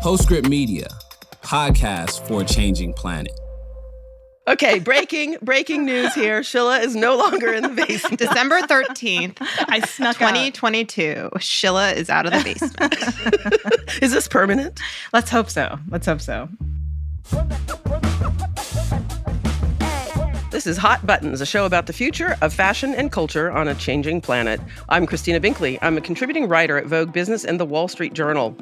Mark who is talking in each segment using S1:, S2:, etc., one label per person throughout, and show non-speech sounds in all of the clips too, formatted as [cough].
S1: Postscript Media, podcast for a changing planet.
S2: Okay, breaking breaking news here. [laughs] Shilla is no longer in the basement.
S3: December 13th,
S4: I snuck
S3: 2022. Shilla is out of the basement. [laughs]
S2: is this permanent?
S4: Let's hope so. Let's hope so.
S2: This is Hot Buttons, a show about the future of fashion and culture on a changing planet. I'm Christina Binkley. I'm a contributing writer at Vogue Business and the Wall Street Journal.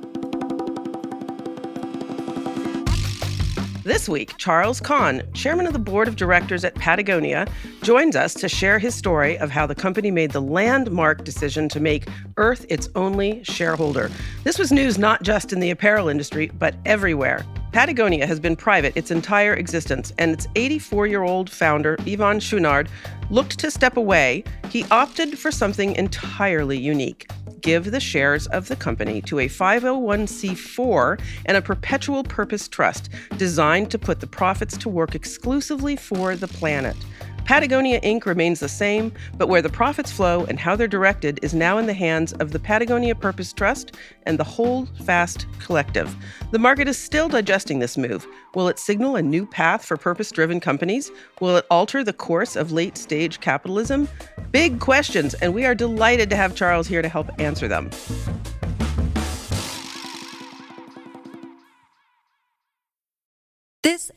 S2: This week, Charles Conn, chairman of the board of directors at Patagonia, joins us to share his story of how the company made the landmark decision to make Earth its only shareholder. This was news not just in the apparel industry, but everywhere. Patagonia has been private its entire existence, and its 84 year old founder, Yvon Chouinard, looked to step away. He opted for something entirely unique give the shares of the company to a 501c4 and a perpetual purpose trust designed to put the profits to work exclusively for the planet. Patagonia Inc. remains the same, but where the profits flow and how they're directed is now in the hands of the Patagonia Purpose Trust and the Hold Fast Collective. The market is still digesting this move. Will it signal a new path for purpose driven companies? Will it alter the course of late stage capitalism? Big questions, and we are delighted to have Charles here to help answer them.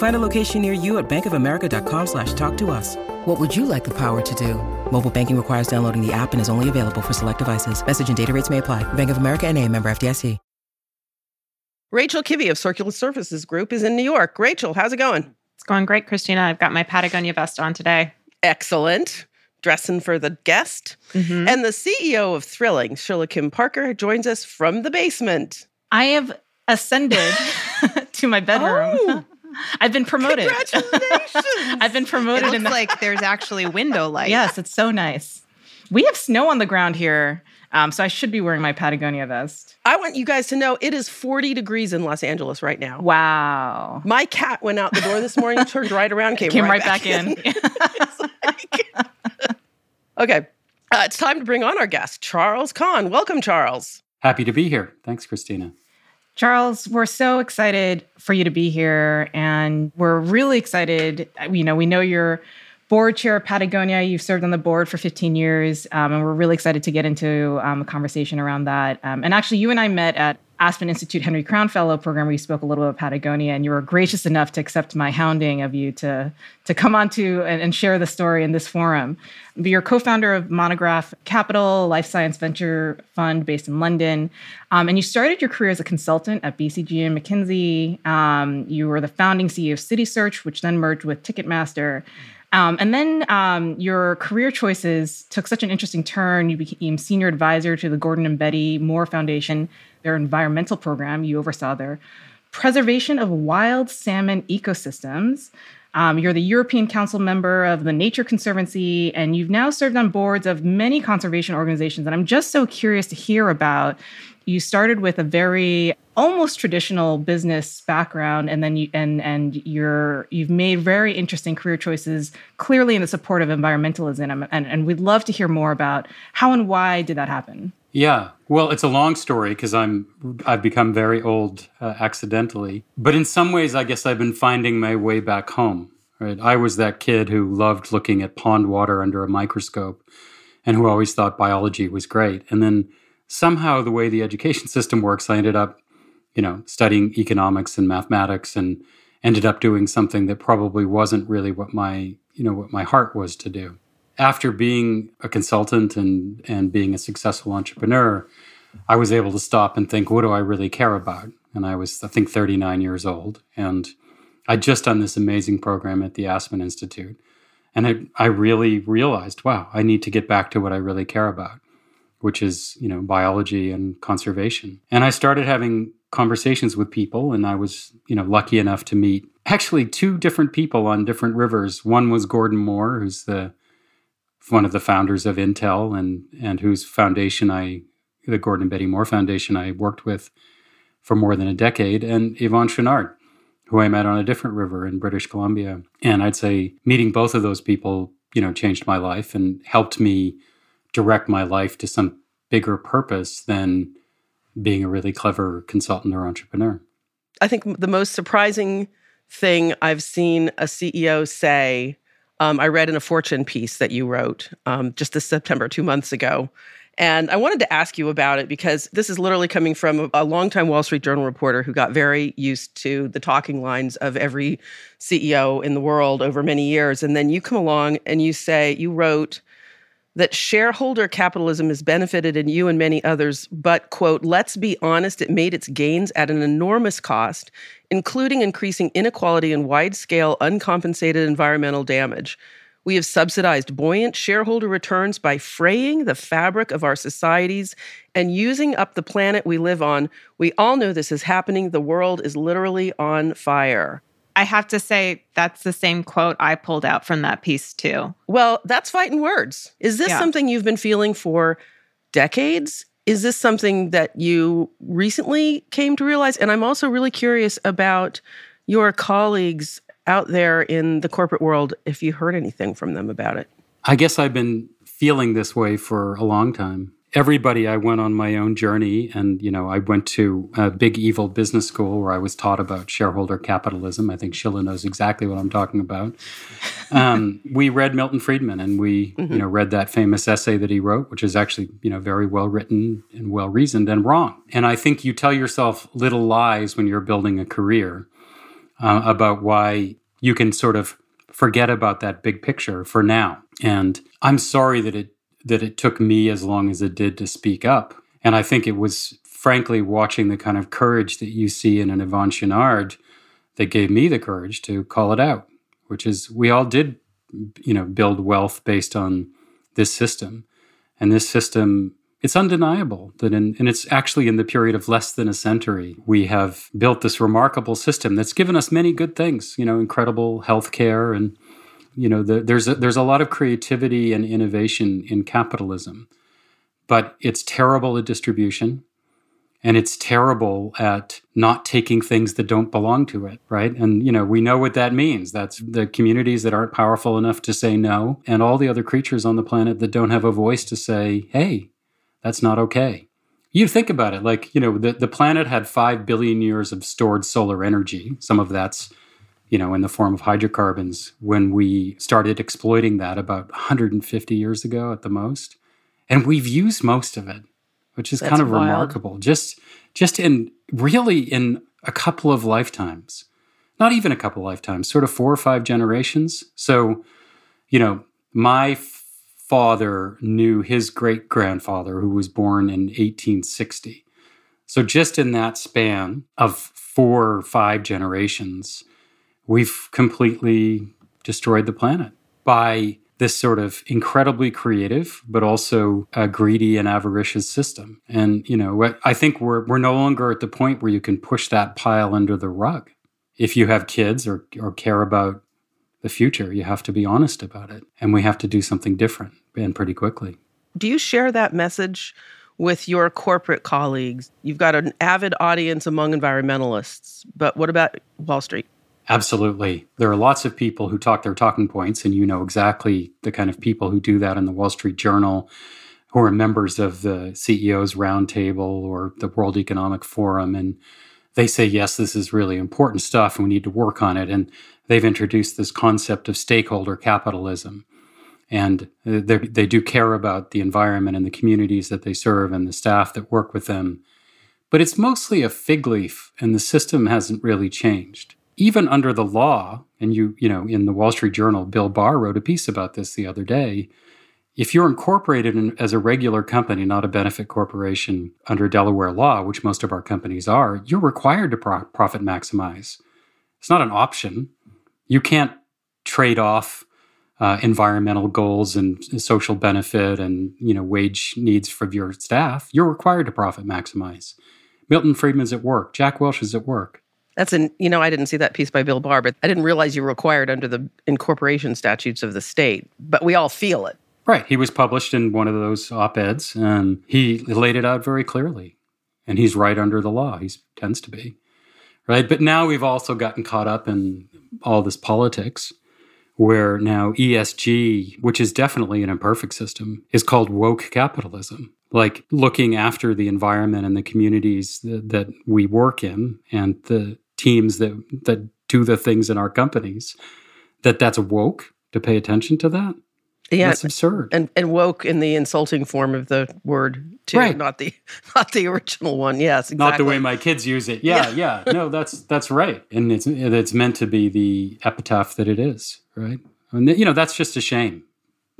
S5: Find a location near you at bankofamerica.com slash talk to us. What would you like the power to do? Mobile banking requires downloading the app and is only available for select devices. Message and data rates may apply. Bank of America and a member FDIC.
S2: Rachel Kibbe of Circular Services Group is in New York. Rachel, how's it going?
S3: It's going great, Christina. I've got my Patagonia vest on today.
S2: Excellent. Dressing for the guest. Mm-hmm. And the CEO of Thrilling, Shilla Kim Parker, joins us from the basement.
S4: I have ascended [laughs] to my bedroom. Oh. I've been promoted.
S2: Congratulations. [laughs]
S4: I've been promoted.
S3: It looks the- like there's actually window [laughs] light.
S4: Yes, it's so nice. We have snow on the ground here, um, so I should be wearing my Patagonia vest.
S2: I want you guys to know it is 40 degrees in Los Angeles right now.
S4: Wow.
S2: My cat went out the door this morning, turned right around, came,
S4: came
S2: right,
S4: right back, back in.
S2: in. [laughs] okay. Uh, it's time to bring on our guest, Charles Conn. Welcome, Charles.
S6: Happy to be here. Thanks, Christina.
S4: Charles, we're so excited for you to be here. And we're really excited. You know, we know you're board chair of Patagonia. You've served on the board for 15 years. Um, and we're really excited to get into um, a conversation around that. Um, and actually, you and I met at Aspen Institute Henry Crown Fellow program you spoke a little bit about Patagonia, and you were gracious enough to accept my hounding of you to, to come on to and, and share the story in this forum. You're co-founder of Monograph Capital, life science venture fund based in London, um, and you started your career as a consultant at BCG and McKinsey. Um, you were the founding CEO of Citysearch, which then merged with Ticketmaster. Um, and then um, your career choices took such an interesting turn. You became senior advisor to the Gordon and Betty Moore Foundation, their environmental program. You oversaw their preservation of wild salmon ecosystems. Um, you're the European Council member of the Nature Conservancy, and you've now served on boards of many conservation organizations. And I'm just so curious to hear about you started with a very almost traditional business background and then you and and you're you've made very interesting career choices clearly in the support of environmentalism and, and we'd love to hear more about how and why did that happen
S6: yeah. Well it's a long story because i'm i've become very old uh, accidentally. But in some ways i guess i've been finding my way back home right? I was that kid who loved looking at pond water under a microscope and who always thought biology was great. And then somehow the way the education [laughs] system works, I ended up, you know, studying economics and mathematics and ended up doing something that probably wasn't really what my, you know, what my heart was to do. After being a consultant and and being a successful entrepreneur, I was able to stop and think, what do I really care about? And I was, I think, 39 years old. And I'd just done this amazing program at the Aspen Institute. And I, I really realized, wow, I need to get back to what I really care about, which is, you know, biology and conservation. And I started having conversations with people and I was, you know, lucky enough to meet actually two different people on different rivers. One was Gordon Moore, who's the one of the founders of Intel and and whose foundation I the Gordon and Betty Moore Foundation I worked with for more than a decade, and Yvon Chouinard, who I met on a different river in British Columbia. And I'd say meeting both of those people, you know, changed my life and helped me direct my life to some bigger purpose than being a really clever consultant or entrepreneur.
S2: I think the most surprising thing I've seen a CEO say, um, I read in a Fortune piece that you wrote um, just this September, two months ago, and I wanted to ask you about it because this is literally coming from a longtime Wall Street Journal reporter who got very used to the talking lines of every CEO in the world over many years. And then you come along and you say, you wrote, that shareholder capitalism has benefited in you and many others, but, quote, let's be honest, it made its gains at an enormous cost, including increasing inequality and wide scale uncompensated environmental damage. We have subsidized buoyant shareholder returns by fraying the fabric of our societies and using up the planet we live on. We all know this is happening. The world is literally on fire.
S3: I have to say, that's the same quote I pulled out from that piece, too.
S2: Well, that's fighting words. Is this yeah. something you've been feeling for decades? Is this something that you recently came to realize? And I'm also really curious about your colleagues out there in the corporate world if you heard anything from them about it.
S6: I guess I've been feeling this way for a long time. Everybody, I went on my own journey, and you know, I went to a big evil business school where I was taught about shareholder capitalism. I think Shilla knows exactly what I'm talking about. [laughs] Um, we read Milton Friedman, and we, mm-hmm. you know, read that famous essay that he wrote, which is actually, you know, very well written and well reasoned and wrong. And I think you tell yourself little lies when you're building a career uh, about why you can sort of forget about that big picture for now. And I'm sorry that it that it took me as long as it did to speak up. And I think it was frankly watching the kind of courage that you see in an Yvon Chouinard that gave me the courage to call it out, which is we all did, you know, build wealth based on this system. And this system it's undeniable that in, and it's actually in the period of less than a century, we have built this remarkable system that's given us many good things, you know, incredible healthcare and, you know, the, there's, a, there's a lot of creativity and innovation in capitalism, but it's terrible at distribution and it's terrible at not taking things that don't belong to it right and you know we know what that means that's the communities that aren't powerful enough to say no and all the other creatures on the planet that don't have a voice to say hey that's not okay. You think about it, like, you know, the, the planet had 5 billion years of stored solar energy. Some of that's, you know, in the form of hydrocarbons when we started exploiting that about 150 years ago at the most. And we've used most of it, which is that's kind of wild. remarkable. Just just in really in a couple of lifetimes. Not even a couple lifetimes, sort of four or five generations. So, you know, my father knew his great grandfather, who was born in 1860. So, just in that span of four or five generations, we've completely destroyed the planet by this sort of incredibly creative, but also a greedy and avaricious system. And, you know, I think we're, we're no longer at the point where you can push that pile under the rug. If you have kids or, or care about the future. You have to be honest about it. And we have to do something different and pretty quickly.
S2: Do you share that message with your corporate colleagues? You've got an avid audience among environmentalists, but what about Wall Street?
S6: Absolutely. There are lots of people who talk their talking points, and you know exactly the kind of people who do that in the Wall Street Journal, who are members of the CEO's Roundtable or the World Economic Forum. And they say, yes, this is really important stuff and we need to work on it. And they've introduced this concept of stakeholder capitalism. And they do care about the environment and the communities that they serve and the staff that work with them. But it's mostly a fig leaf, and the system hasn't really changed. Even under the law, and you, you know, in the Wall Street Journal, Bill Barr wrote a piece about this the other day. if you're incorporated in, as a regular company, not a benefit corporation under Delaware law, which most of our companies are, you're required to pro- profit maximize. It's not an option. You can't trade off uh, environmental goals and social benefit and you know wage needs for your staff. You're required to profit maximize. Milton Friedman's at work. Jack Welch is at work.
S2: That's an, you know, I didn't see that piece by Bill Barr, but I didn't realize you were required under the incorporation statutes of the state. But we all feel it.
S6: Right. He was published in one of those op eds, and he laid it out very clearly. And he's right under the law. He tends to be. Right. But now we've also gotten caught up in all this politics where now ESG, which is definitely an imperfect system, is called woke capitalism. Like looking after the environment and the communities that, that we work in and the teams that, that do the things in our companies, that that's woke to pay attention to that. Yeah, that's absurd.
S2: And and woke in the insulting form of the word too, right. not the [laughs] not the original one. Yes, exactly.
S6: Not the way my kids use it. Yeah, yeah. yeah. No, that's that's right. And it's it's meant to be the epitaph that it is, right? And you know, that's just a shame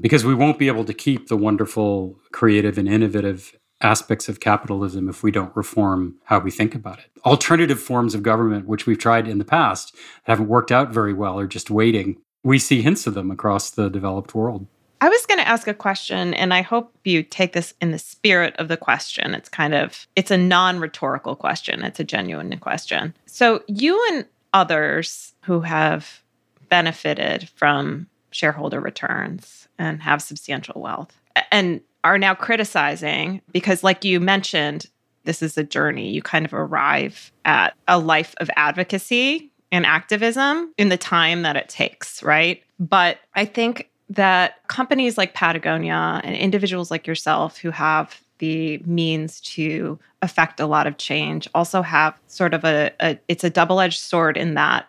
S6: because we won't be able to keep the wonderful, creative and innovative aspects of capitalism if we don't reform how we think about it. Alternative forms of government which we've tried in the past haven't worked out very well are just waiting. We see hints of them across the developed world.
S3: I was going to ask a question and I hope you take this in the spirit of the question. It's kind of it's a non-rhetorical question. It's a genuine question. So you and others who have benefited from shareholder returns and have substantial wealth and are now criticizing because like you mentioned this is a journey. You kind of arrive at a life of advocacy and activism in the time that it takes right? But i think that companies like Patagonia and individuals like yourself who have the means to affect a lot of change also have sort of a, a it's a double-edged sword in that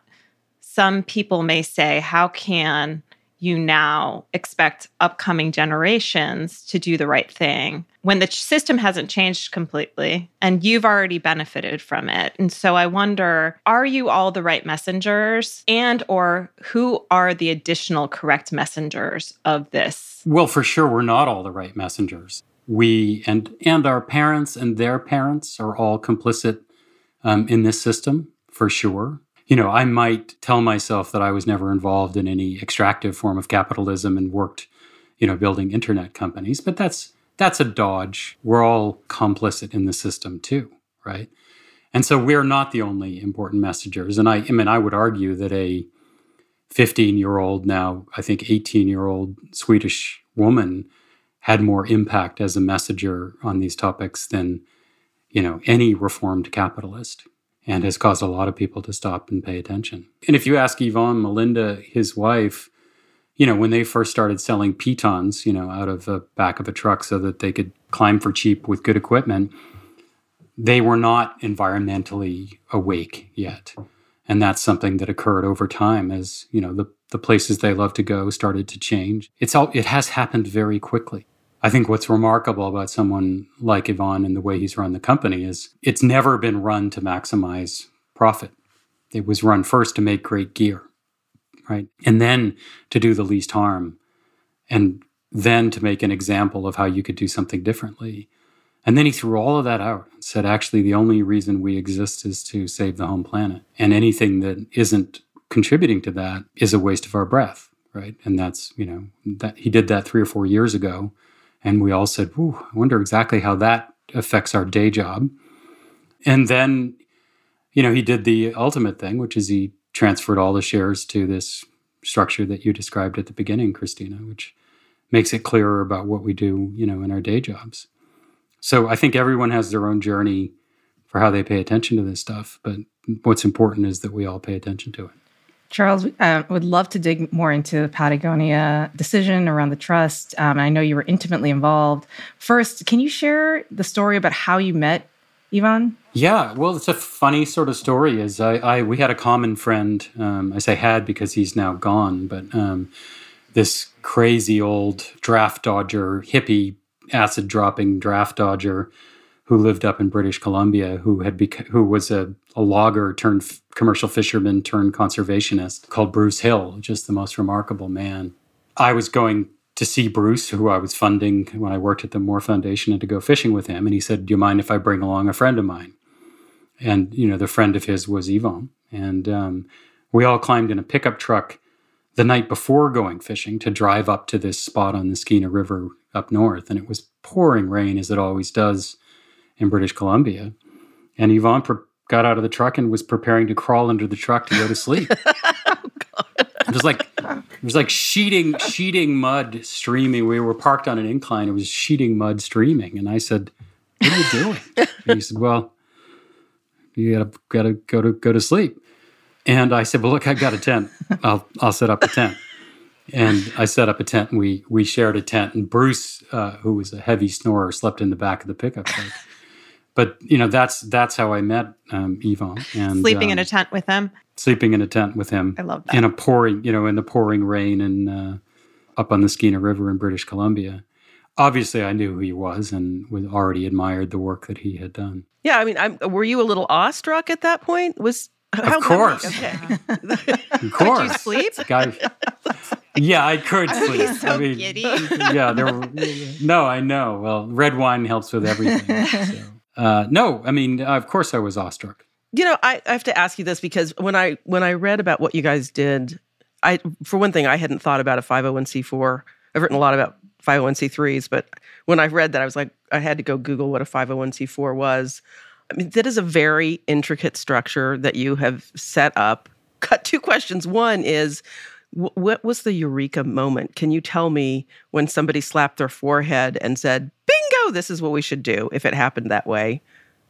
S3: some people may say how can you now expect upcoming generations to do the right thing when the system hasn't changed completely and you've already benefited from it. And so i wonder are you all the right messengers and or who are the additional correct messengers of this?
S6: Well for sure we're not all the right messengers. We and and our parents and their parents are all complicit um, in this system for sure you know, I might tell myself that I was never involved in any extractive form of capitalism and worked, you know, building internet companies, but that's that's a dodge. We're all complicit in the system too, right? And so we're not the only important messengers. And I, I mean, I would argue that a 15 year old, now I think 18 year old Swedish woman had more impact as a messenger on these topics than, you know, any reformed capitalist and has caused a lot of people to stop and pay attention. And if you ask Yvon Malinda, his wife, you know, when they first started selling pitons, you know, out of the back of a truck so that they could climb for cheap with good equipment, they were not environmentally awake yet. And that's something that occurred over time as, you know, the, the places they love to go started to change. It's all it has happened very quickly. I think what's remarkable about someone like Yvon and the way he's run the company is it's never been run to maximize profit. It was run first to make great gear, right? And then to do the least harm. And then to make an example of how you could do something differently. And then he threw all of that out and said, actually, the only reason we exist is to save the home planet. And anything that isn't contributing to that is a waste of our breath, right? And that's, you know, that he did that three or four years ago and we all said, I wonder exactly how that affects our day job. And then, you know, he did the ultimate thing, which is he transferred all the shares to this structure that you described at the beginning, Christina, which makes it clearer about what we do, you know, in our day jobs. So I think everyone has their own journey for how they pay attention to this stuff. But what's important is that we all pay attention to it.
S4: Charles, uh, would love to dig more into the Patagonia decision around the trust. Um, I know you were intimately involved. First, can you share the story about how you met Yvon?
S6: Yeah, well, it's a funny sort of story. Is I, I we had a common friend. Um, I say had because he's now gone, but um, this crazy old draft dodger, hippie, acid dropping draft dodger who lived up in British Columbia, who had bec- who was a, a logger turned f- commercial fisherman turned conservationist called Bruce Hill, just the most remarkable man. I was going to see Bruce, who I was funding when I worked at the Moore Foundation, and to go fishing with him. And he said, "Do you mind if I bring along a friend of mine?" And you know, the friend of his was Yvon, and um, we all climbed in a pickup truck the night before going fishing to drive up to this spot on the Skeena River up north, and it was pouring rain as it always does in British Columbia. And Yvon pre- got out of the truck and was preparing to crawl under the truck to go to sleep. [laughs] oh, it was like it was like sheeting sheeting mud streaming. We were parked on an incline. It was sheeting mud streaming, and I said, "What are you doing?" and he said, "Well, you gotta gotta go to go to sleep." And I said, "Well, look, I've got a tent. I'll I'll set up a tent." And I set up a tent, and we we shared a tent. And Bruce, uh, who was a heavy snorer, slept in the back of the pickup truck. But you know, that's that's how I met um, Yvon. And
S3: sleeping
S6: um,
S3: in a tent with him.
S6: Sleeping in a tent with him.
S3: I love that.
S6: In a pouring, you know, in the pouring rain and uh, up on the Skeena River in British Columbia. Obviously, I knew who he was and was already admired the work that he had done.
S2: Yeah, I mean, I'm, were you a little awestruck at that point? Was
S6: how of course.
S2: Okay. [laughs]
S6: of course.
S3: Could you sleep?
S6: Guy, [laughs] yeah, I could
S3: I
S6: sleep.
S3: so
S6: I mean,
S3: giddy.
S6: yeah, there were, no, I know. Well, red wine helps with everything. So. [laughs] Uh, no, I mean, of course I was awestruck.
S2: You know, I, I have to ask you this because when I when I read about what you guys did, I for one thing, I hadn't thought about a 501c4. I've written a lot about 501c3s, but when I read that, I was like, I had to go Google what a 501c4 was. I mean, that is a very intricate structure that you have set up. [laughs] Cut two questions. One is, wh- what was the eureka moment? Can you tell me when somebody slapped their forehead and said, "Bingo, this is what we should do"? If it happened that way,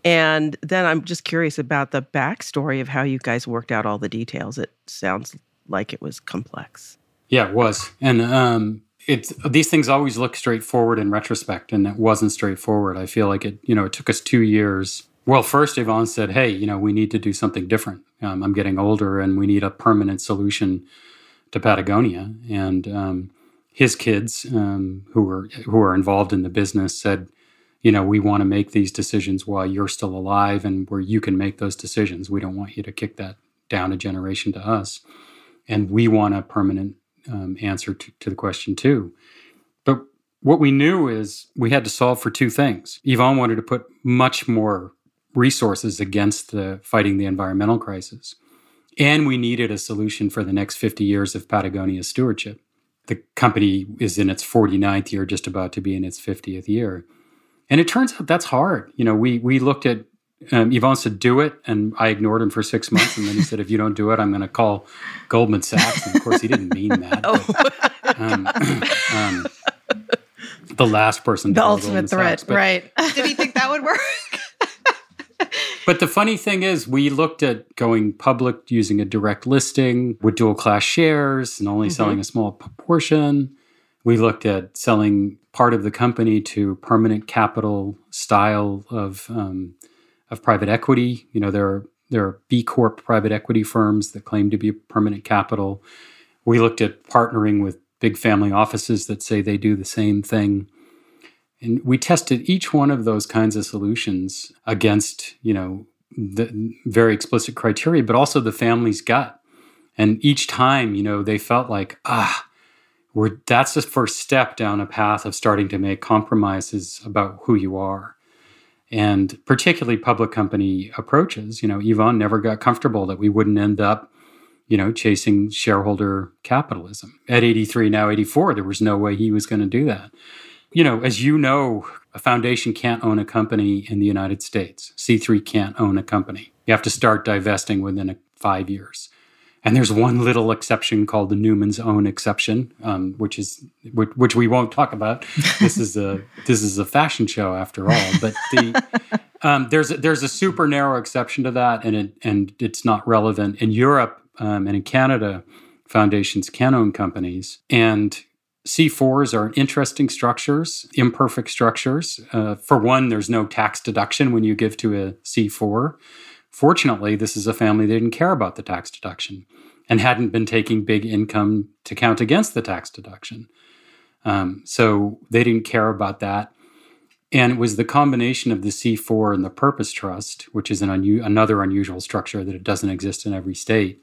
S2: and then I'm just curious about the backstory of how you guys worked out all the details. It sounds like it was complex.
S6: Yeah, it was, and um, it's these things always look straightforward in retrospect, and it wasn't straightforward. I feel like it. You know, it took us two years well, first, Yvon said, hey, you know, we need to do something different. Um, I'm getting older and we need a permanent solution to Patagonia. And um, his kids, um, who were who are involved in the business, said, you know, we want to make these decisions while you're still alive and where you can make those decisions. We don't want you to kick that down a generation to us. And we want a permanent um, answer to, to the question, too. But what we knew is we had to solve for two things. Yvon wanted to put much more resources against the fighting the environmental crisis. And we needed a solution for the next 50 years of Patagonia stewardship. The company is in its 49th year, just about to be in its 50th year. And it turns out that's hard. You know, we we looked at um, Yvon said, do it. And I ignored him for six months. And then he said, if you don't do it, I'm going to call Goldman Sachs. And of course, he didn't mean that. [laughs] But, um, [clears throat] um, the last person.
S4: The ultimate threat, Sachs, but,
S3: right? Did he think that would work? [laughs]
S6: But the funny thing is, we looked at going public using a direct listing with dual class shares and only mm-hmm. selling a small proportion. We looked at selling part of the company to permanent capital style of um, of private equity. You know, there are there are B Corp private equity firms that claim to be permanent capital. We looked at partnering with big family offices that say they do the same thing. And we tested each one of those kinds of solutions against, you know, the very explicit criteria, but also the family's gut. And each time, you know, they felt like, ah, we're, that's the first step down a path of starting to make compromises about who you are. And particularly public company approaches, you know, Yvon never got comfortable that we wouldn't end up, you know, chasing shareholder capitalism. At 83, now 84, there was no way he was going to do that you know, as you know, a foundation can't own a company in the United States. C3 can't own a company. You have to start divesting within five years. And there's one little exception called the Newman's Own exception, um, which is which, which, we won't talk about. [laughs] This is a this is a fashion show after all. But the [laughs] um, there's a, there's a super narrow exception to that, and it and it's not relevant in Europe um, and in Canada. Foundations can own companies, and C4s are interesting structures, imperfect structures. Uh, for one, there's no tax deduction when you give to a C4. Fortunately, this is a family that didn't care about the tax deduction and hadn't been taking big income to count against the tax deduction. Um, so they didn't care about that. And it was the combination of the C4 and the Purpose Trust, which is an another unusual structure that it doesn't exist in every state,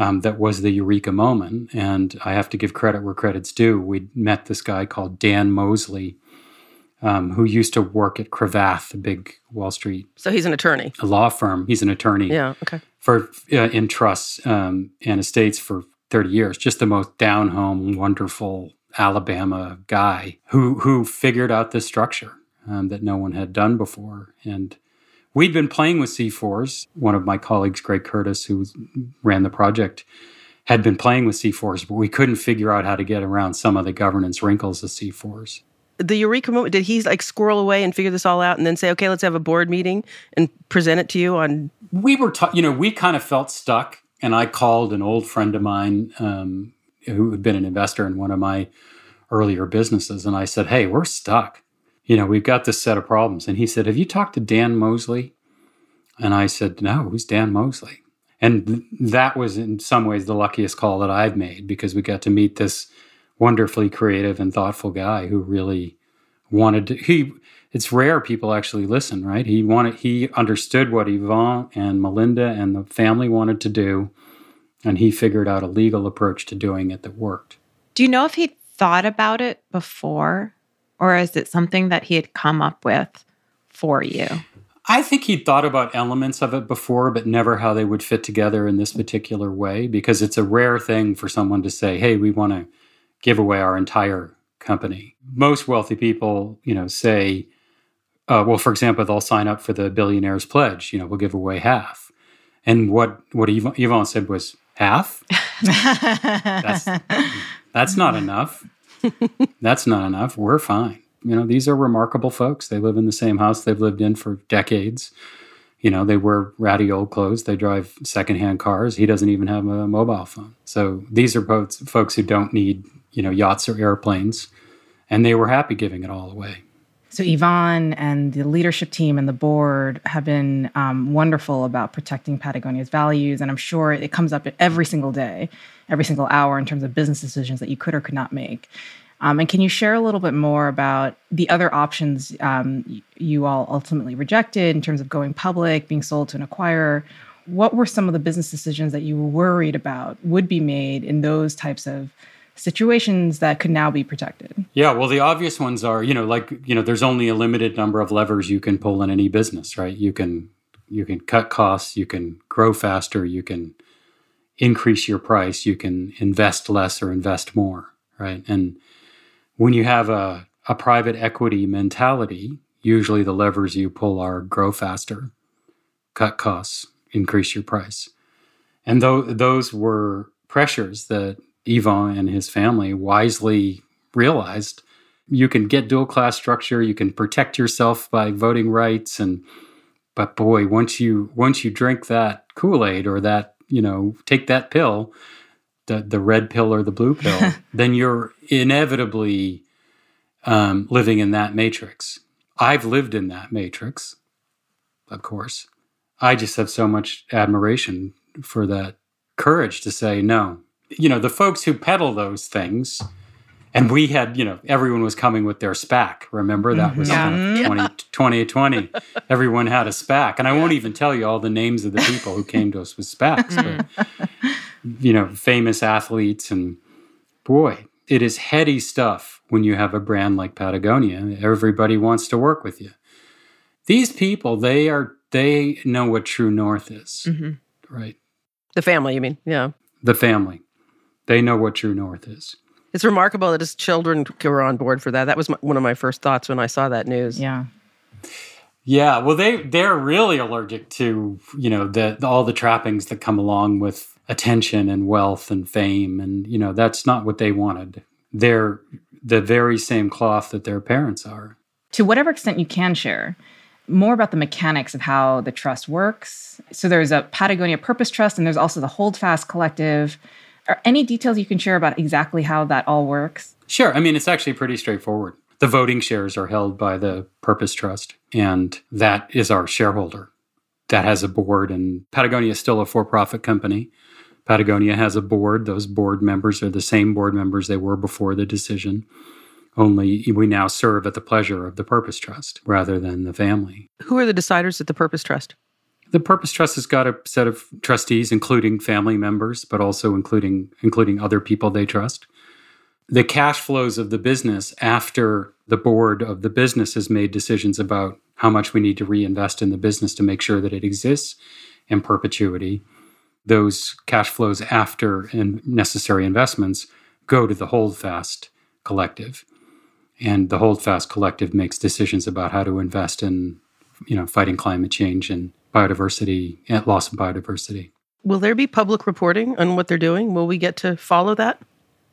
S6: um, that was the eureka moment. And I have to give credit where credit's due. We met this guy called Dan Mosley, um, who used to work at Cravath, a big Wall Street
S2: So he's an attorney.
S6: a law firm. He's an attorney
S2: Yeah. Okay.
S6: for uh, in trusts um, and estates for 30 years. Just the most down home, wonderful Alabama guy who who figured out this structure um, that no one had done before. And we'd been playing with C4s. One of my colleagues, Greg Curtis, who ran the project, had been playing with C4s, but we couldn't figure out how to get around some of the governance wrinkles of C4s.
S2: The eureka moment. Did he like squirrel away and figure this all out, and then say, "Okay, let's have a board meeting and present it to you on
S6: we were, ta- you know, we kind of felt stuck. And I called an old friend of mine um, who had been an investor in one of my earlier businesses. And I said, Hey, we're stuck. You know, we've got this set of problems. And he said, Have you talked to Dan Mosley? And I said, No, who's Dan Mosley? And th- that was in some ways the luckiest call that I've made because we got to meet this wonderfully creative and thoughtful guy who really wanted to. He, it's rare people actually listen, right? He wanted, he understood what Yvon and Malinda and the family wanted to do, and he figured out a legal approach to doing it that worked.
S3: Do you know if he'd thought about it before, or is it something that he had come up with for you?
S6: I think he'd thought about elements of it before, but never how they would fit together in this particular way, because it's a rare thing for someone to say, "Hey, we want to give away our entire company." Most wealthy people, you know, say, uh, "Well, for example, they'll sign up for the Billionaires Pledge. You know, we'll give away half." And what what Yvon, Yvon said was half. [laughs] That's that's not enough. [laughs] That's not enough. We're fine. You know, these are remarkable folks. They live in the same house they've lived in for decades. You know, they wear ratty old clothes. They drive secondhand cars. He doesn't even have a mobile phone. So these are both folks who don't need, you know, yachts or airplanes. And they were happy giving it all away.
S4: So Yvon and the leadership team and the board have been um, wonderful about protecting Patagonia's values, and I'm sure it comes up every single day, every single hour in terms of business decisions that you could or could not make. Um, and can you share a little bit more about the other options um, you all ultimately rejected in terms of going public, being sold to an acquirer? What were some of the business decisions that you were worried about would be made in those types of situations that could now be protected?
S6: Yeah, well, the obvious ones are, you know, like, you know, there's only a limited number of levers you can pull in any business, right? You can you can cut costs, you can grow faster, you can increase your price, you can invest less or invest more, right? And when you have a, a private equity mentality, usually the levers you pull are grow faster, cut costs, increase your price. And though those were pressures that Yvon and his family wisely realized you can get dual class structure, you can protect yourself by voting rights and but boy, once you once you drink that Kool-Aid or that, you know, take that pill, the the red pill or the blue pill, [laughs] then you're inevitably um, living in that matrix. I've lived in that matrix, of course. I just have so much admiration for that courage to say no. You know, the folks who peddle those things, and we had, you know, everyone was coming with their SPAC. Remember that was
S4: Yeah.
S6: kind of 20, 2020. Everyone had a SPAC. And I won't even tell you all the names of the people who came to us with SPACs, but, you know, famous athletes. And boy, it is heady stuff when you have a brand like Patagonia. Everybody wants to work with you. These people, they are, they know what true north is,
S2: Mhm.
S6: right?
S2: the family. You mean? Yeah.
S6: The family, they know what true north is.
S2: It's remarkable that his children were on board for that. That was my, one of my first thoughts when I saw that news.
S4: Yeah.
S6: Yeah, well, they they're really allergic to you know the, the all the trappings that come along with attention and wealth and fame, and you know that's not what they wanted. They're the very same cloth that their parents are.
S4: to whatever extent you can share more about the mechanics of how the trust works. So there's a Patagonia Purpose Trust and there's also the Holdfast Collective. Are any details you can share about exactly how that all works?
S6: Sure, I mean it's actually pretty straightforward. The voting shares are held by the Purpose Trust, and that is our shareholder. That has a board, and Patagonia is still a for-profit company. Patagonia has a board. Those board members are the same board members they were before the decision. Only we now serve at the pleasure of the Purpose Trust rather than the family.
S2: Who are the deciders at the Purpose Trust?
S6: The Purpose Trust has got a set of trustees, including family members, but also including including other people they trust. The cash flows of the business after the board of the business has made decisions about how much we need to reinvest in the business to make sure that it exists in perpetuity. Those cash flows after in necessary investments go to the Holdfast Collective. And the Holdfast Collective makes decisions about how to invest in, you know, fighting climate change and biodiversity and loss of biodiversity.
S2: Will there be public reporting on what they're doing? Will we get to follow that?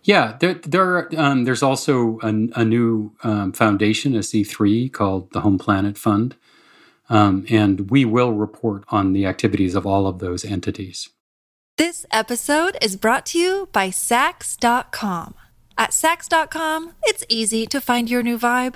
S6: Yeah, there, there um, there's also a, a new um, foundation, a C3 called the Home Planet Fund. Um, and we will report on the activities of all of those entities.
S7: This episode is brought to you by Saks.com. At Saks.com, it's easy to find your new vibe.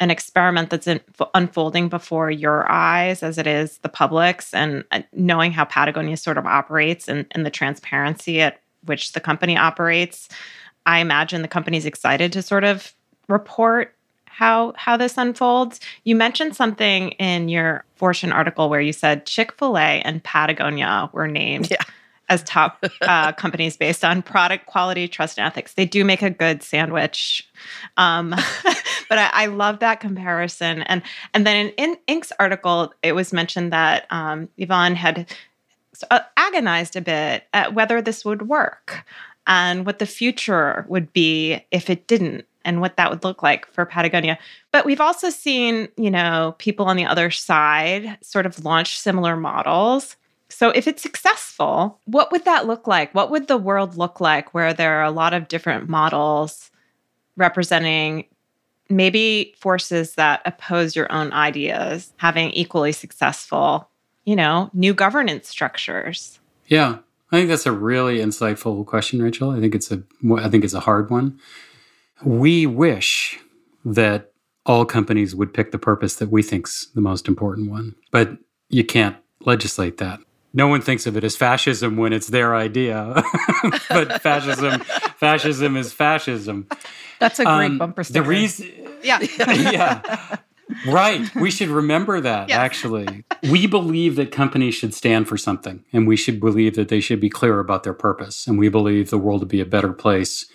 S3: an experiment that's in, unfolding before your eyes as it is the public's and uh, knowing how patagonia sort of operates and, and the transparency at which the company operates i imagine the company's excited to sort of report how how this unfolds you mentioned something in your fortune article where you said chick-fil-a and patagonia were named
S2: Yeah.
S3: As top uh, companies based on product quality, trust, and ethics. They do make a good sandwich, um, [laughs] but I, I love that comparison. And and then in, in Inc.'s article, it was mentioned that um, Yvon had uh, agonized a bit at whether this would work and what the future would be if it didn't and what that would look like for Patagonia. But we've also seen, you know, people on the other side sort of launch similar models. So if it's successful, what would that look like? What would the world look like where there are a lot of different models representing maybe forces that oppose your own ideas having equally successful, you know, new governance structures?
S6: Yeah, I think that's a really insightful question, Rachel. I think it's a I think it's a hard one. We wish that all companies would pick the purpose that we think's the most important one, but you can't legislate that. No one thinks of it as fascism when it's their idea, [laughs] but fascism fascism is fascism.
S4: That's a great
S6: Um,
S4: bumper
S6: The
S4: sticker.
S6: reason,
S3: Yeah. [laughs]
S6: yeah. Right. We should remember that,
S3: Yes.
S6: actually. We believe that companies should stand for something, and we should believe that they should be clear about their purpose. And we believe the world to be a better place.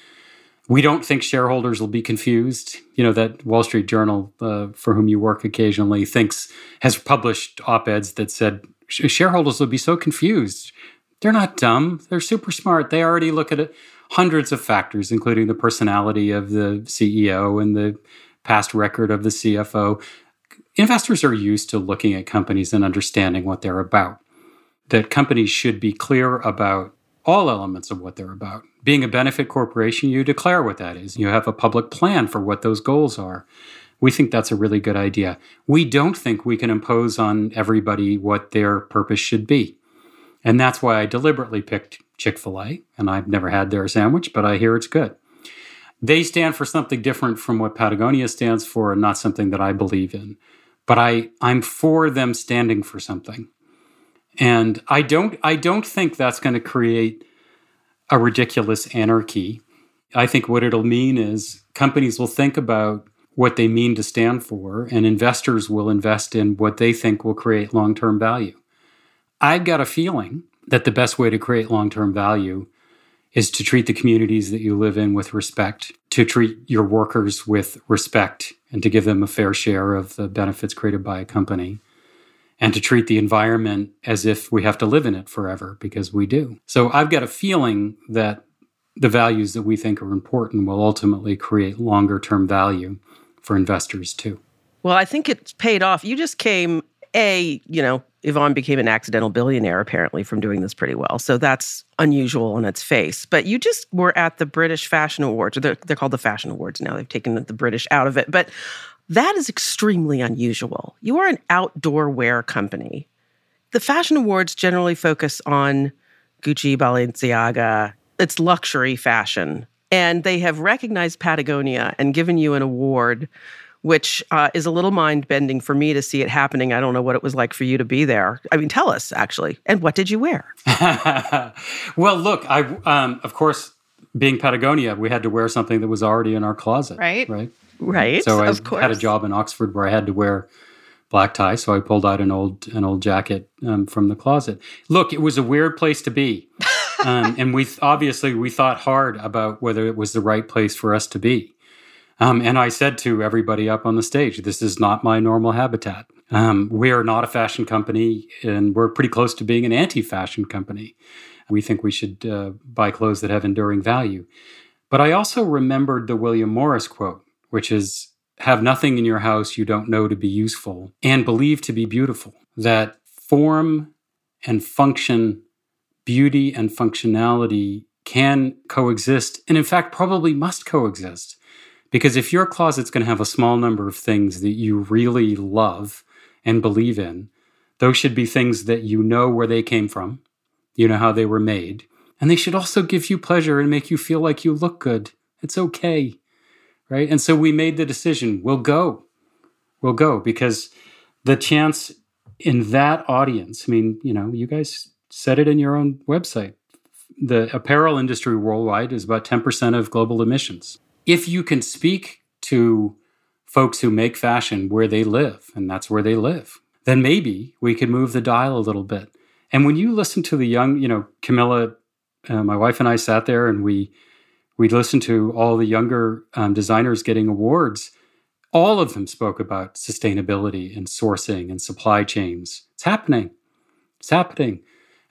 S6: We don't think shareholders will be confused. You know, that Wall Street Journal, uh, for whom you work occasionally, thinks, has published op eds that said "Sh- shareholders will be so confused. They're not dumb, they're super smart. They already look at hundreds of factors, including the personality of the CEO and the past record of the CFO. Investors are used to looking at companies and understanding what they're about. That companies should be clear about all elements of what they're about. Being a benefit corporation, you declare what that is. You have a public plan for what those goals are. We think that's a really good idea. We don't think we can impose on everybody what their purpose should be. And that's why I deliberately picked Chick fil A. And I've never had their sandwich, but I hear it's good. They stand for something different from what Patagonia stands for and not something that I believe in. But I, I'm for them standing for something. And I don't I don't think that's going to create a ridiculous anarchy. I think what it'll mean is companies will think about what they mean to stand for, and investors will invest in what they think will create long term value. I've got a feeling that the best way to create long term value is to treat the communities that you live in with respect, to treat your workers with respect, and to give them a fair share of the benefits created by a company, and to treat the environment as if we have to live in it forever, because we do. So I've got a feeling that the values that we think are important will ultimately create longer term value for investors too.
S2: Well, I think it's paid off. You just came, A, you know, Yvon became an accidental billionaire apparently from doing this pretty well. So that's unusual on its face. But you just were at the British Fashion Awards, they're, they're called the Fashion Awards now. They've taken the British out of it. But that is extremely unusual. You are an outdoor wear company. The Fashion Awards generally focus on Gucci, Balenciaga, it's luxury fashion. And they have recognized Patagonia and given you an award, which uh, is a little mind bending for me to see it happening. I don't know what it was like for you to be there. I mean, tell us actually. And what did you wear? [laughs]
S6: well, look, I um, of course, being Patagonia, we had to wear something that was already in our closet,
S3: Right.
S6: Right.
S2: Right.
S6: So I
S2: of course.
S6: had a job in Oxford where I had to wear black tie, so I pulled out an old an old jacket um, from the closet. Look, it was a weird place to be, um, and we th- obviously we thought hard about whether it was the right place for us to be. Um, and I said to everybody up on the stage, "This is not my normal habitat. Um, we are not a fashion company, and we're pretty close to being an anti-fashion company. We think we should uh, buy clothes that have enduring value." But I also remembered the William Morris quote which is have nothing in your house you don't know to be useful and believe to be beautiful. That form and function, beauty and functionality can coexist, and in fact, probably must coexist. Because if your closet's going to have a small number of things that you really love and believe in, those should be things that you know where they came from, you know how they were made, and they should also give you pleasure and make you feel like you look good. It's okay right? And so we made the decision we'll go. We'll go because the chance in that audience, I mean, you know, you guys said it in your own website. The apparel industry worldwide is about 10% of global emissions. If you can speak to folks who make fashion where they live, and that's where they live, then maybe we could move the dial a little bit. And when you listen to the young, you know, Camilla, uh, my wife and I sat there and we we listened to all the younger um, designers getting awards. All of them spoke about sustainability and sourcing and supply chains. It's happening. It's happening.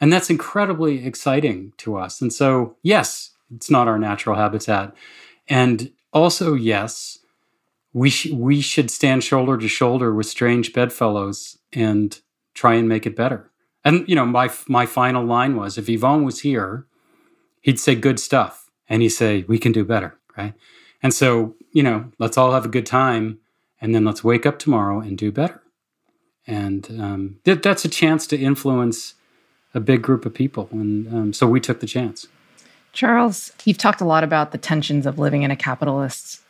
S6: And that's incredibly exciting to us. And so, yes, it's not our natural habitat. And also, yes, we, sh- we should stand shoulder to shoulder with strange bedfellows and try and make it better. And, you know, my, my final line was if Yvon was here, he'd say good stuff and he'd say, we can do better, right? And so, you know, let's all have a good time and then let's wake up tomorrow and do better. And um, th- that's a chance to influence a big group of people. And um, so we took the chance.
S4: Charles, you've talked a lot about the tensions of living in a capitalist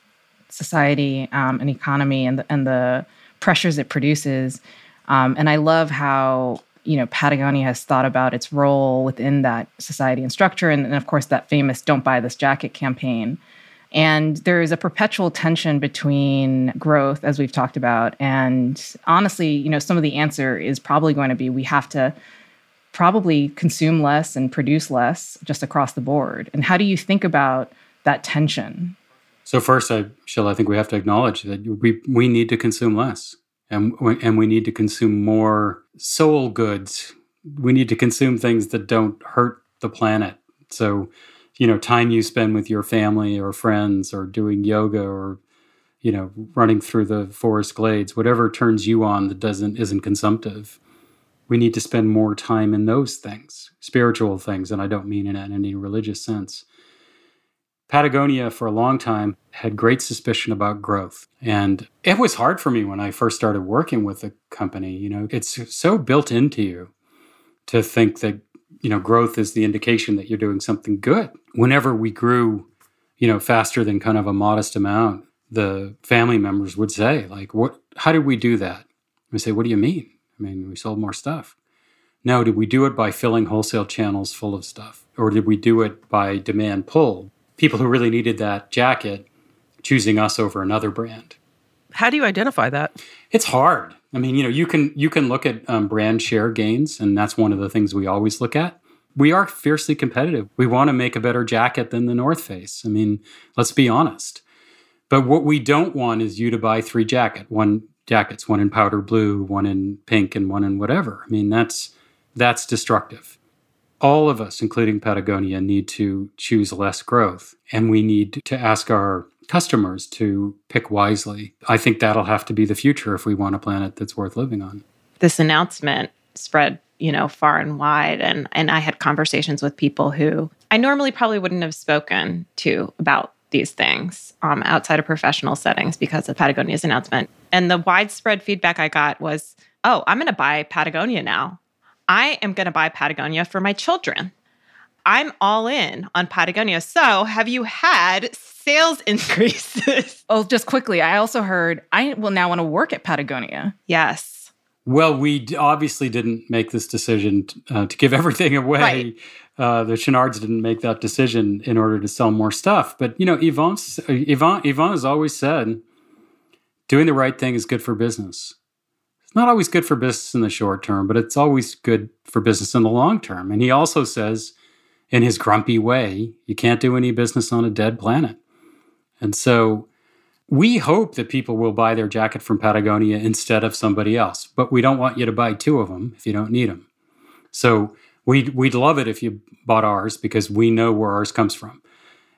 S4: society um, and economy and the, and the pressures it produces. Um, and I love how you know Patagonia has thought about its role within that society and structure, and, and of course that famous "Don't Buy This Jacket" campaign. And there is a perpetual tension between growth, as we've talked about, and honestly, you know, some of the answer is probably going to be we have to probably consume less and produce less just across the board. And how do you think about that tension?
S6: So first, I shall I think we have to acknowledge that we we need to consume less and and we need to consume more soul goods. We need to consume things that don't hurt the planet. So, you know, time you spend with your family or friends or doing yoga or you know, running through the forest glades, whatever turns you on that doesn't isn't consumptive. We need to spend more time in those things, spiritual things, and I don't mean in any religious sense. Patagonia, for a long time, had great suspicion about growth. And it was hard for me when I first started working with the company. You know, it's so built into you to think that, you know, growth is the indication that you're doing something good. Whenever we grew, you know, faster than kind of a modest amount, the family members would say, like, what, how did we do that? We say, what do you mean? I mean, we sold more stuff. No, did we do it by filling wholesale channels full of stuff? Or did we do it by demand pull? people who really needed that jacket choosing us over another brand.
S2: How do you identify that?
S6: It's hard. I mean, you know, you can you can look at um, brand share gains, and that's one of the things we always look at. We are fiercely competitive. We want to make a better jacket than the North Face. I mean, let's be honest. But what we don't want is you to buy three jacket, one jackets, one in powder blue, one in pink, and one in whatever. I mean, that's that's destructive all of us, including Patagonia, need to choose less growth. And we need to ask our customers to pick wisely. I think that'll have to be the future if we want a planet that's worth living on.
S3: This announcement spread, you know, far and wide. And and I had conversations with people who I normally probably wouldn't have spoken to about these things um, outside of professional settings because of Patagonia's announcement. And the widespread feedback I got was, oh, I'm going to buy Patagonia now. I am going to buy Patagonia for my children. I'm all in on Patagonia. So, have you had sales [laughs] increases?
S4: Oh, just quickly, I also heard I will now want to work at Patagonia.
S3: yes.
S6: Well, we d- obviously didn't make this decision t- uh, to give [laughs] everything away.
S3: Right.
S6: Uh, the Chouinards didn't make that decision in order to sell more stuff. But you know, Yvon's, uh, Yvon, Yvonne has always said, doing the right thing is good for business. It's not always good for business in the short term, but it's always good for business in the long term. And he also says, in his grumpy way, you can't do any business on a dead planet. And so we hope that people will buy their jacket from Patagonia instead of somebody else, but we don't want you to buy two of them if you don't need them. So we'd, we'd love it if you bought ours because we know where ours comes from.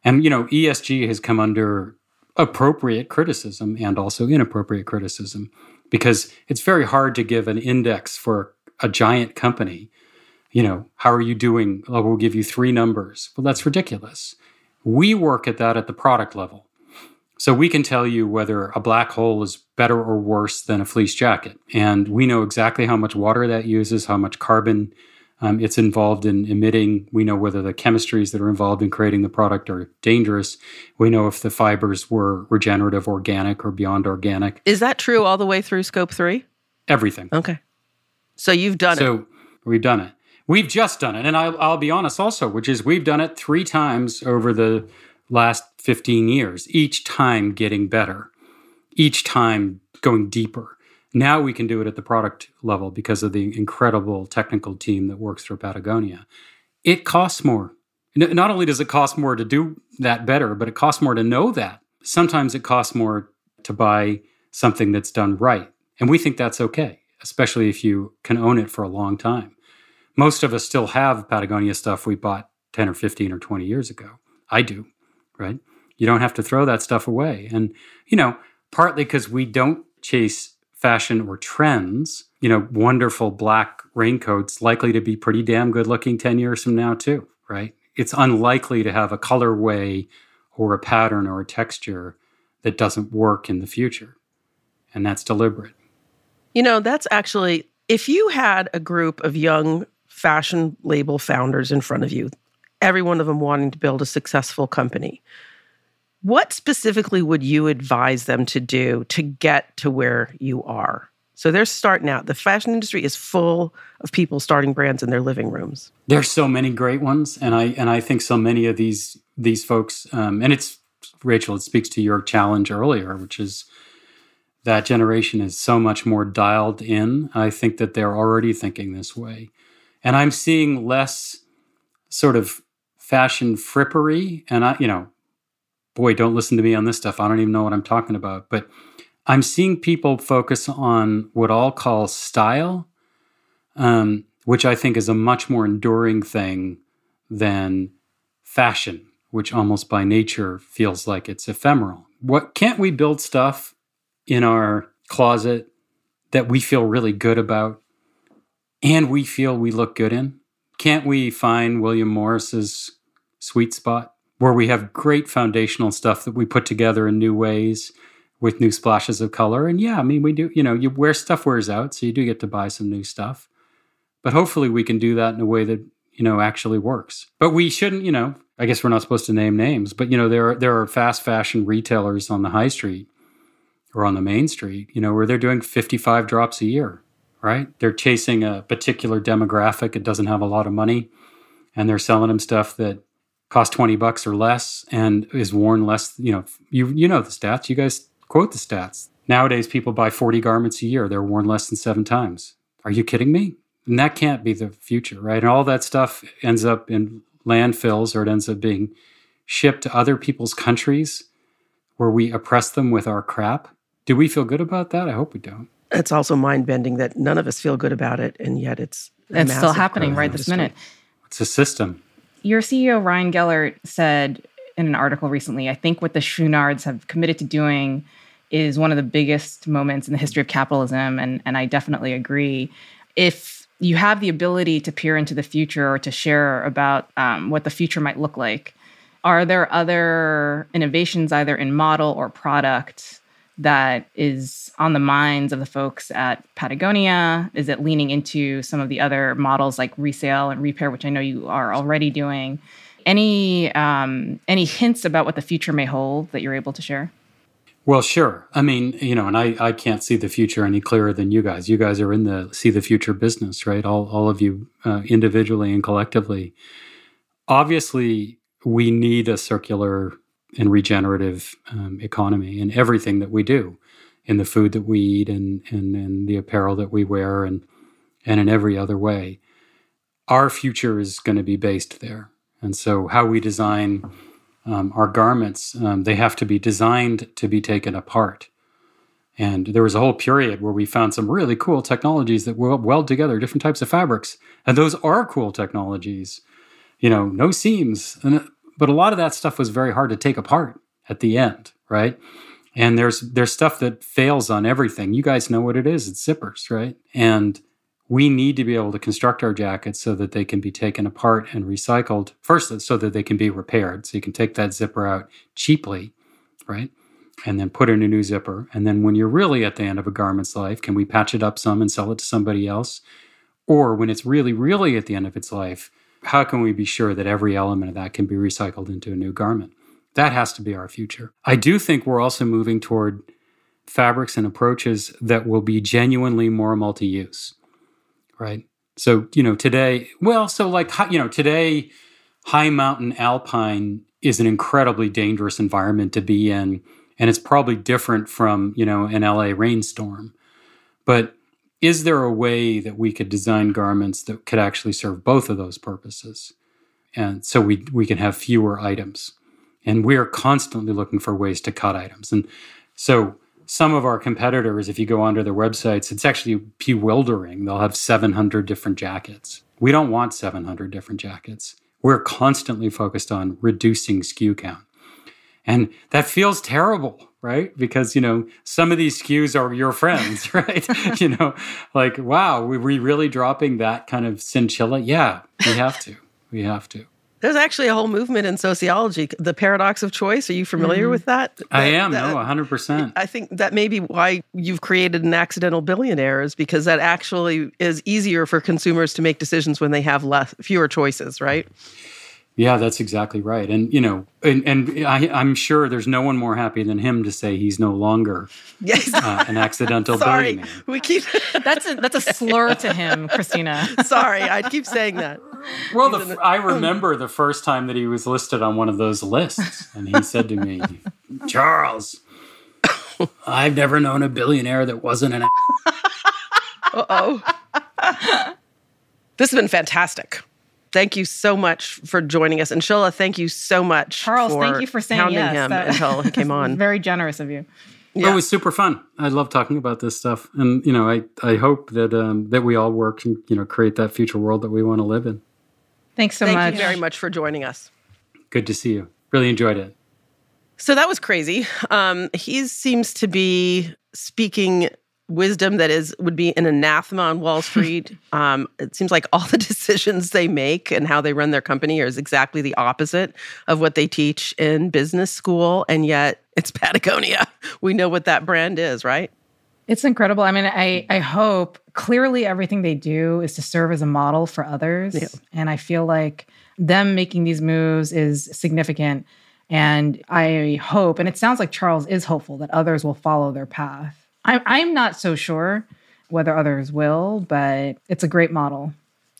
S6: And, you know, ESG has come under appropriate criticism and also inappropriate criticism because it's very hard to give an index for a giant company. You know, how are you doing? Oh, we'll give you three numbers. Well, that's ridiculous. We work at that at the product level. So we can tell you whether a black hole is better or worse than a fleece jacket. And we know exactly how much water that uses, how much carbon um, it's involved in emitting. We know whether the chemistries that are involved in creating the product are dangerous. We know if the fibers were regenerative, organic, or beyond organic.
S2: Is that true all the way through scope three?
S6: Everything.
S2: Okay. So you've done it.
S6: so we've done it. We've just done it. And I'll, I'll be honest also, which is we've done it three times over the last 15 years, each time getting better, each time going deeper. Now we can do it at the product level because of the incredible technical team that works for Patagonia. It costs more. Not only does it cost more to do that better, but it costs more to know that. Sometimes it costs more to buy something that's done right. And we think that's okay, especially if you can own it for a long time. Most of us still have Patagonia stuff we bought 10 or 15 or 20 years ago. I do, right? You don't have to throw that stuff away. And, you know, partly because we don't chase fashion or trends, you know, wonderful black raincoats likely to be pretty damn good looking 10 years from now, too, right? It's unlikely to have a colorway or a pattern or a texture that doesn't work in the future. And that's deliberate.
S2: You know, that's actually, if you had a group of young fashion label founders in front of you, every one of them wanting to build a successful company, what specifically would you advise them to do to get to where you are? So they're starting out. The fashion industry is full of people starting brands in their living rooms.
S6: There's so many great ones, and I and I think so many of these these folks, um, and it's Rachel. It speaks to your challenge earlier, which is that generation is so much more dialed in. I think that they're already thinking this way, and I'm seeing less sort of fashion frippery. And I, you know, boy, don't listen to me on this stuff. I don't even know what I'm talking about, but I'm seeing people focus on what I'll call style, um, which I think is a much more enduring thing than fashion, which almost by nature feels like it's ephemeral. What can't we build stuff in our closet that we feel really good about and we feel we look good in? Can't we find William Morris's sweet spot where we have great foundational stuff that we put together in new ways with new splashes of color? And yeah, I mean, we do, you know, you wear stuff wears out, so you do get to buy some new stuff. But hopefully we can do that in a way that, you know, actually works. But we shouldn't, you know, I guess we're not supposed to name names, but you know, there are there are fast fashion retailers on the high street or on the main street, you know, where they're doing 55 drops a year, right? They're chasing a particular demographic that doesn't have a lot of money and they're selling them stuff that costs 20 bucks or less and is worn less, you know, you you know the stats, you guys quote the stats. Nowadays people buy 40 garments a year, they're worn less than 7 times. Are you kidding me? And that can't be the future, right? And all that stuff ends up in landfills or it ends up being shipped to other people's countries where we oppress them with our crap. Do we feel good about that? I hope we don't.
S2: It's also mind bending that none of us feel good about it, and yet it's
S4: It's still happening right this
S2: industry.
S4: minute.
S6: It's a system.
S4: Your CEO, Ryan Gellert, said in an article recently I think what the Chouinards have committed to doing is one of the biggest moments in the history of capitalism. And, and I definitely agree. If you have the ability to peer into the future or to share about um, what the future might look like, are there other innovations, either in model or product, that is on the minds of the folks at Patagonia? Is it leaning into some of the other models like resale and repair, which I know you are already doing? Any um, any hints about what the future may hold that you're able to share?
S6: Well, sure. I mean, you know, and I, I can't see the future any clearer than you guys. You guys are in the see the future business, right? All, all of you uh, individually and collectively. Obviously, we need a circular and regenerative um, economy in everything that we do, in the food that we eat and, and, and the apparel that we wear and, and in every other way. Our future is going to be based there. And so, how we design um, our garments, um, they have to be designed to be taken apart. And there was a whole period where we found some really cool technologies that weld together different types of fabrics. And those are cool technologies. You know, no seams. And, but a lot of that stuff was very hard to take apart at the end, right? And there's there's stuff that fails on everything. You guys know what it is. It's zippers, right? And we need to be able to construct our jackets so that they can be taken apart and recycled first so that they can be repaired so you can take that zipper out cheaply right and then put in a new zipper and then when you're really at the end of a garment's life can we patch it up some and sell it to somebody else or when it's really really at the end of its life how can we be sure that every element of that can be recycled into a new garment that has to be our future i do think we're also moving toward fabrics and approaches that will be genuinely more multi-use right? So, you know, today, well, so like, you know, today, high mountain alpine is an incredibly dangerous environment to be in. And it's probably different from, you know, an LA rainstorm. But is there a way that we could design garments that could actually serve both of those purposes? And so we, we can have fewer items. And we're constantly looking for ways to cut items. And so some of our competitors, if you go onto their websites, it's actually bewildering. They'll have 700 different jackets. We don't want 700 different jackets. We're constantly focused on reducing SKU count. And that feels terrible, right? Because, you know, some of these SKUs are your friends, [laughs] right? [laughs] you know, like, wow, we, we really dropping that kind of Synchilla? Yeah, we have to. We have to.
S2: There's actually a whole movement in sociology, the paradox of choice. Are you familiar mm-hmm. with that? that?
S6: I am, that, no, 100%.
S2: I think that may be why you've created an accidental billionaire is because that actually is easier for consumers to make decisions when they have less fewer choices, right?
S6: Yeah, that's exactly right. And you know, and, and I, am sure there's no one more happy than him to say he's no longer yes. uh, an accidental [laughs]
S2: Sorry,
S6: billionaire.
S2: we keep [laughs]
S4: that's a that's a slur to him, Christina. [laughs]
S2: Sorry, I keep saying that.
S6: Well, the, I remember the first time that he was listed on one of those lists, and he said to me, "Charles, I've never known a billionaire that wasn't an."
S2: uh oh. This has been fantastic thank you so much for joining us. And Shilla, thank you so much.
S4: Charles, thank you for saying yes.
S2: him that, until he [laughs] came on.
S4: Very generous of you.
S6: Yeah. it was super fun. I love talking about this stuff, and you know, I I hope that um, that we all work and you know create that future world that we want to live in.
S4: Thanks so
S2: Thank
S4: much.
S2: you very much for joining us.
S6: Good to see you. Really enjoyed it.
S2: So that was crazy. Um, he seems to be speaking wisdom that is would be an anathema on Wall [laughs] Street. um, it seems like all the [laughs] decisions they make and how they run their company is exactly the opposite of what they teach in business school, and yet it's [laughs] Patagonia. We know what that brand is, right?
S4: It's incredible. I mean, I I hope clearly everything they do is to serve as a model for others, yeah. and I feel like them making these moves is significant. And I hope, and it sounds like Charles is hopeful that others will follow their path. I'm I'm not so sure whether others will, but it's a great model.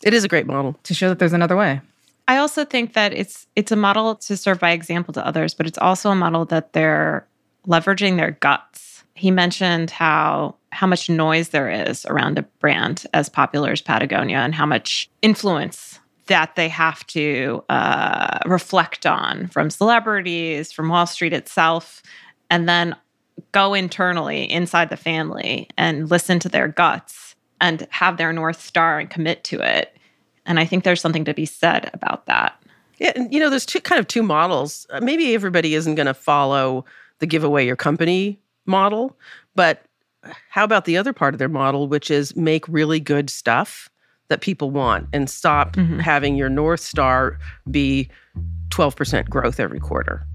S2: It is a great model
S4: to show that there's another way.
S3: I also think that it's it's a model to serve by example to others, but it's also a model that they're leveraging their guts. He mentioned how how much noise there is around a brand as popular as Patagonia and how much influence that they have to uh, reflect on from celebrities, from Wall Street itself, and then go internally inside the family and listen to their guts and have their North Star and commit to it. And I think there's something to be said about that.
S2: Yeah, and you know, there's two kind of two models. Uh, maybe everybody isn't going to follow the give away your company model, but how about the other part of their model, which is make really good stuff that people want and stop mm-hmm. having your North Star be 12% growth every quarter.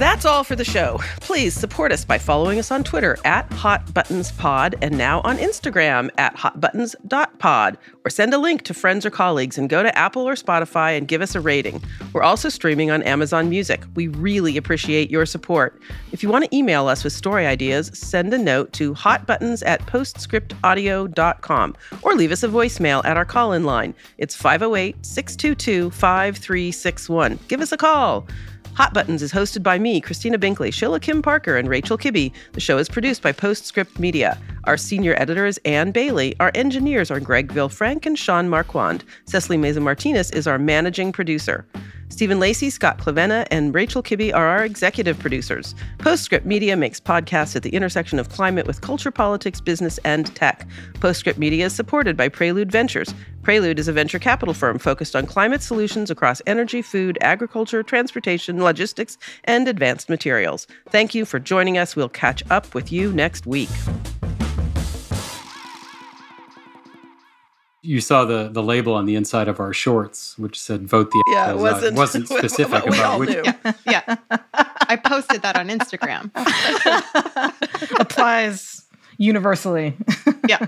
S2: That's all for the show. Please support us by following us on Twitter at HotButtonsPod and now on Instagram at HotButtons.pod or send a link to friends or colleagues and go to Apple or Spotify and give us a rating. We're also streaming on Amazon Music. We really appreciate your support. If you want to email us with story ideas, send a note to hotbuttons at postscriptaudio.com or leave us a voicemail at our call in line. It's 508 622 5361. Give us a call. Hot Buttons is hosted by me, Christina Binkley, Shilla Kim Parker, and Rachel Kibbe. The show is produced by Postscript Media. Our senior editor is Ann Bailey. Our engineers are Greg Villefranc and Sean Marquand. Cecily Meza Martinez is our managing producer. Stephen Lacey, Scott Clavenna, and Rachel Kibbe are our executive producers. Postscript Media makes podcasts at the intersection of climate with culture, politics, business, and tech. Postscript Media is supported by Prelude Ventures. Prelude is a venture capital firm focused on climate solutions across energy, food, agriculture, transportation, logistics, and advanced materials. Thank you for joining us. We'll catch up with you next week.
S6: You saw the the label on the inside of our shorts, which said "Vote the."
S2: Yeah, it wasn't, [laughs]
S6: wasn't specific
S2: we
S6: about which.
S2: knew. [laughs]
S3: yeah. I posted that on Instagram. [laughs]
S4: Applies universally.
S3: Yeah.